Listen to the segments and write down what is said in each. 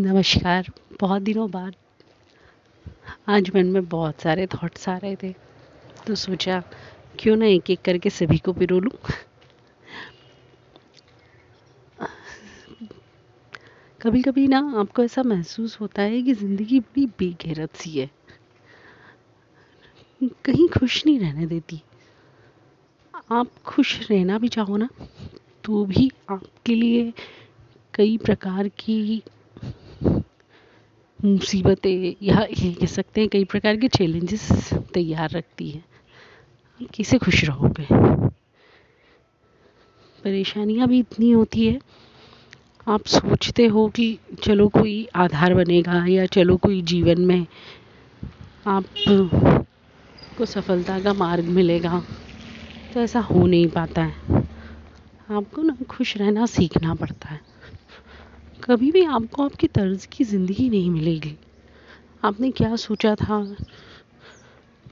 नमस्कार, बहुत दिनों बाद। आज मन में बहुत सारे थॉट्स आ रहे थे। तो सोचा, क्यों ना एक एक करके सभी को पिरो लूँ। कभी कभी ना आपको ऐसा महसूस होता है कि ज़िंदगी बड़ी बेगैरत सी है। कहीं खुश नहीं रहने देती। आप खुश रहना भी चाहो ना तो भी आपके लिए कई प्रकार की मुसीबतें, या ये कह सकते हैं कई प्रकार के चैलेंजेस तैयार रखती है। कैसे खुश रहोगे? परेशानियाँ भी इतनी होती है। आप सोचते हो कि चलो कोई आधार बनेगा या चलो कोई जीवन में आप को सफलता का मार्ग मिलेगा तो ऐसा हो नहीं पाता है। आपको ना खुश रहना सीखना पड़ता है। कभी भी आपको आपकी तर्ज की ज़िंदगी नहीं मिलेगी। आपने क्या सोचा था?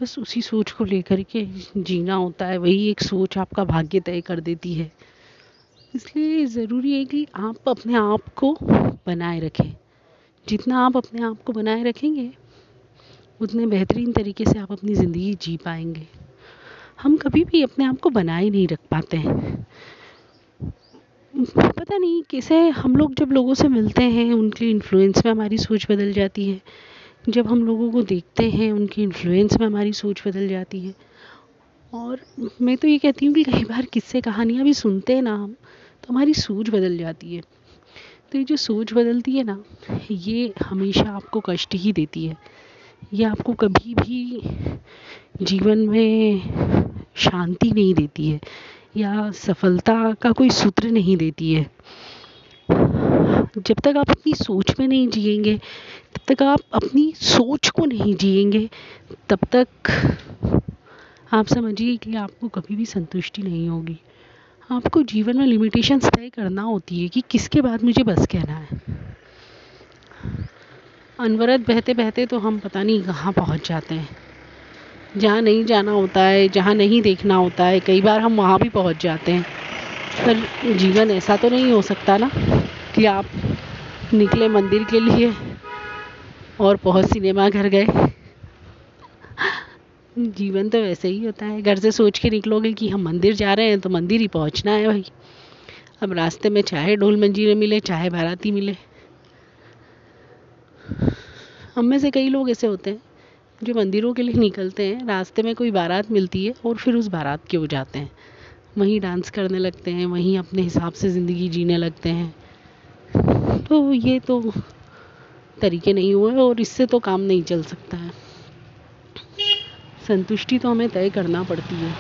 बस उसी सोच को लेकर के जीना होता है, वही एक सोच आपका भाग्य तय कर देती है। इसलिए ज़रूरी है कि आप अपने आप को बनाए रखें। जितना आप अपने आप को बनाए रखेंगे, उतने बेहतरीन तरीके से आप अपनी ज़िंदगी जी पाएँगे। हम कभी भी अपने आप को बनाए नहीं रख पाते हैं। पता नहीं कैसे हम लोग जब लोगों से मिलते हैं, उनके इन्फ्लुएंस में हमारी सोच बदल जाती है। जब हम लोगों को देखते हैं, उनके इन्फ्लुएंस में हमारी सोच बदल जाती है। और मैं तो ये कहती हूँ कि कई बार किस्से कहानियाँ भी सुनते हैं ना हम तो हमारी सोच बदल जाती है। तो ये जो सोच बदलती है ना, ये हमेशा आपको कष्ट ही देती है। ये आपको कभी भी जीवन में शांति नहीं देती है। या सफलता का कोई सूत्र नहीं देती है। जब तक आप अपनी सोच में नहीं जिएँगे, तब तक आप अपनी सोच को नहीं जिएँगे, तब तक आप समझिए कि आपको कभी भी संतुष्टि नहीं होगी। आपको जीवन में लिमिटेशंस तय करना होती है कि किसके बाद मुझे बस कहना है। अनवरत बहते बहते तो हम पता नहीं कहाँ पहुँच जाते हैं। जहाँ नहीं जाना होता है, जहाँ नहीं देखना होता है, कई बार हम वहाँ भी पहुँच जाते हैं। पर जीवन ऐसा तो नहीं हो सकता ना कि आप निकले मंदिर के लिए और पहुँच सिनेमा घर गए। जीवन तो वैसे ही होता है। घर से सोच के निकलोगे कि हम मंदिर जा रहे हैं तो मंदिर ही पहुँचना है भाई। अब रास्ते में चाहे ढोल मंजीरे मिले, चाहे बाराती मिले। हम में से कई लोग ऐसे होते हैं। जो मंदिरों के लिए निकलते हैं, रास्ते में कोई बारात मिलती है और फिर उस बारात के हो जाते हैं। वहीं डांस करने लगते हैं, वहीं अपने हिसाब से ज़िंदगी जीने लगते हैं। तो ये तो तरीके नहीं हुए और इससे तो काम नहीं चल सकता है। संतुष्टि तो हमें तय करना पड़ती है।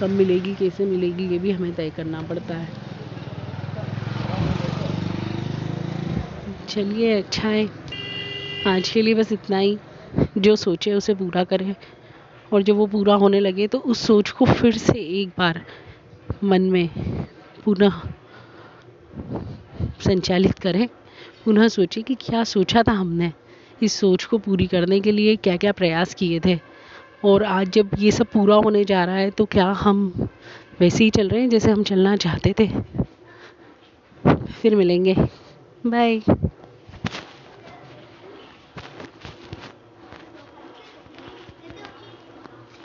कब मिलेगी, कैसे मिलेगी, ये भी हमें तय करना पड़ता है। चलिए अच्छा है। आज के लिए बस इतना ही। जो सोचे उसे पूरा करें और जब वो पूरा होने लगे तो उस सोच को फिर से एक बार मन में पुनः संचालित करें। पुनः सोचें कि क्या सोचा था हमने इस सोच को पूरी करने के लिए क्या क्या प्रयास किए थे। और आज जब ये सब पूरा होने जा रहा है तो क्या हम वैसे ही चल रहे हैं जैसे हम चलना चाहते थे? फिर मिलेंगे। बाय